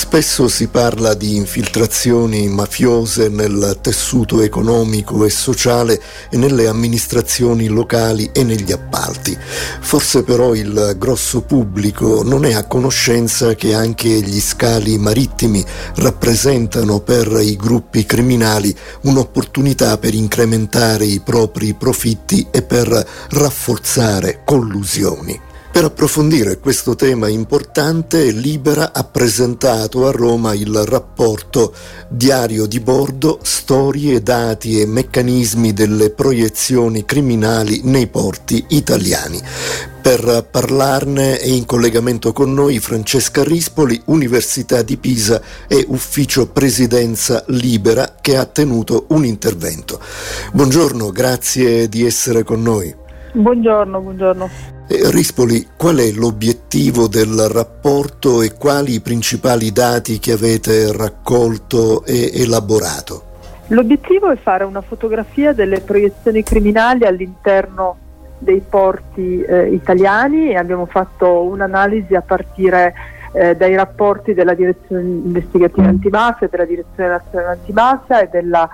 Spesso si parla di infiltrazioni mafiose nel tessuto economico e sociale e nelle amministrazioni locali e negli appalti. Forse però il grosso pubblico non è a conoscenza che anche gli scali marittimi rappresentano per i gruppi criminali un'opportunità per incrementare i propri profitti e per rafforzare collusioni. Per approfondire questo tema importante, Libera ha presentato a Roma il rapporto Diario di bordo, storie, dati e meccanismi delle proiezioni criminali nei porti italiani. Per parlarne è in collegamento con noi Francesca Rispoli, Università di Pisa e Ufficio Presidenza Libera che ha tenuto un intervento. Buongiorno, grazie di essere con noi. Buongiorno, buongiorno. Rispoli, qual è l'obiettivo del rapporto e quali i principali dati che avete raccolto e elaborato? L'obiettivo è fare una fotografia delle proiezioni criminali all'interno dei porti eh, italiani e abbiamo fatto un'analisi a partire eh, dai rapporti della direzione investigativa antimafia, della direzione nazionale antimafia e della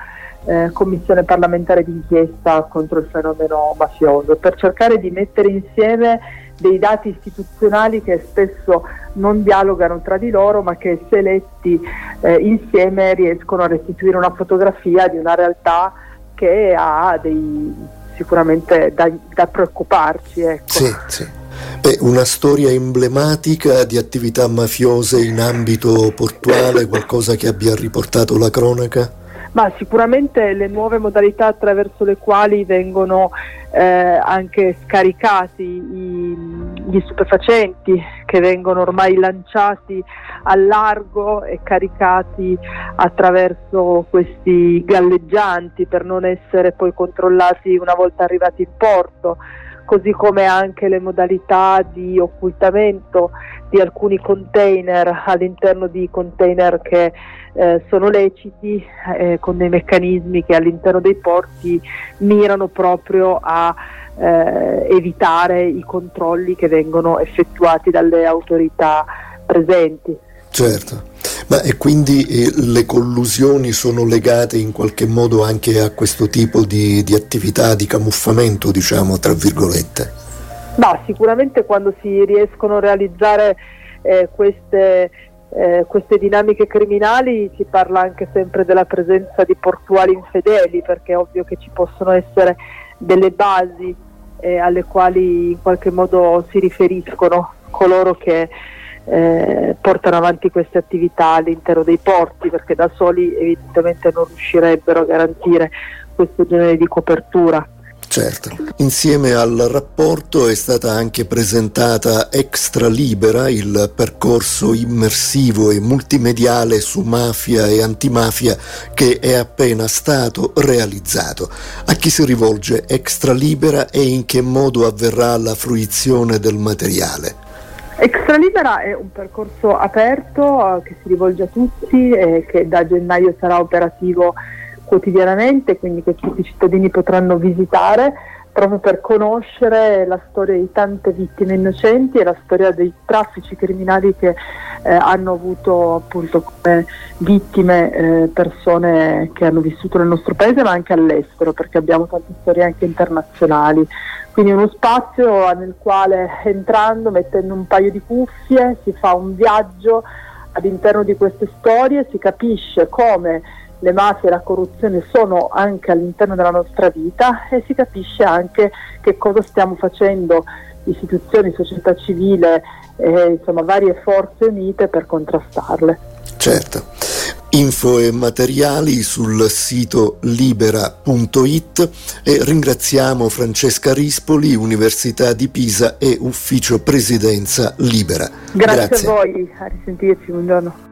eh, commissione parlamentare d'inchiesta contro il fenomeno mafioso, per cercare di mettere insieme dei dati istituzionali che spesso non dialogano tra di loro ma che se letti eh, insieme riescono a restituire una fotografia di una realtà che ha dei, sicuramente da, da preoccuparci. Ecco. Sì, sì. Beh, una storia emblematica di attività mafiose in ambito portuale, qualcosa che abbia riportato la cronaca? Ma sicuramente le nuove modalità attraverso le quali vengono eh, anche scaricati i, gli stupefacenti che vengono ormai lanciati al largo e caricati attraverso questi galleggianti per non essere poi controllati una volta arrivati in porto così come anche le modalità di occultamento di alcuni container all'interno di container che eh, sono leciti eh, con dei meccanismi che all'interno dei porti mirano proprio a eh, evitare i controlli che vengono effettuati dalle autorità presenti. Certo, ma e quindi eh, le collusioni sono legate in qualche modo anche a questo tipo di, di attività di camuffamento, diciamo, tra virgolette? Ma sicuramente quando si riescono a realizzare eh, queste, eh, queste, dinamiche criminali si parla anche sempre della presenza di portuali infedeli, perché è ovvio che ci possono essere delle basi eh, alle quali in qualche modo si riferiscono coloro che eh, portano avanti queste attività all'interno dei porti, perché da soli evidentemente non riuscirebbero a garantire questo genere di copertura. Certo. Insieme al rapporto è stata anche presentata Extra Libera, il percorso immersivo e multimediale su mafia e antimafia che è appena stato realizzato. A chi si rivolge Extra Libera e in che modo avverrà la fruizione del materiale? Extra Libera è un percorso aperto eh, che si rivolge a tutti e che da gennaio sarà operativo quotidianamente, quindi che tutti i cittadini potranno visitare proprio per conoscere la storia di tante vittime innocenti e la storia dei traffici criminali che eh, hanno avuto appunto come vittime eh, persone che hanno vissuto nel nostro paese ma anche all'estero perché abbiamo tante storie anche internazionali. Quindi uno spazio nel quale entrando, mettendo un paio di cuffie, si fa un viaggio all'interno di queste storie, si capisce come le mafie e la corruzione sono anche all'interno della nostra vita e si capisce anche che cosa stiamo facendo istituzioni, società civile e insomma varie forze unite per contrastarle. Certo. Info e materiali sul sito libera.it e ringraziamo Francesca Rispoli, Università di Pisa e Ufficio Presidenza Libera. Grazie, Grazie. a voi, a risentirci, buongiorno.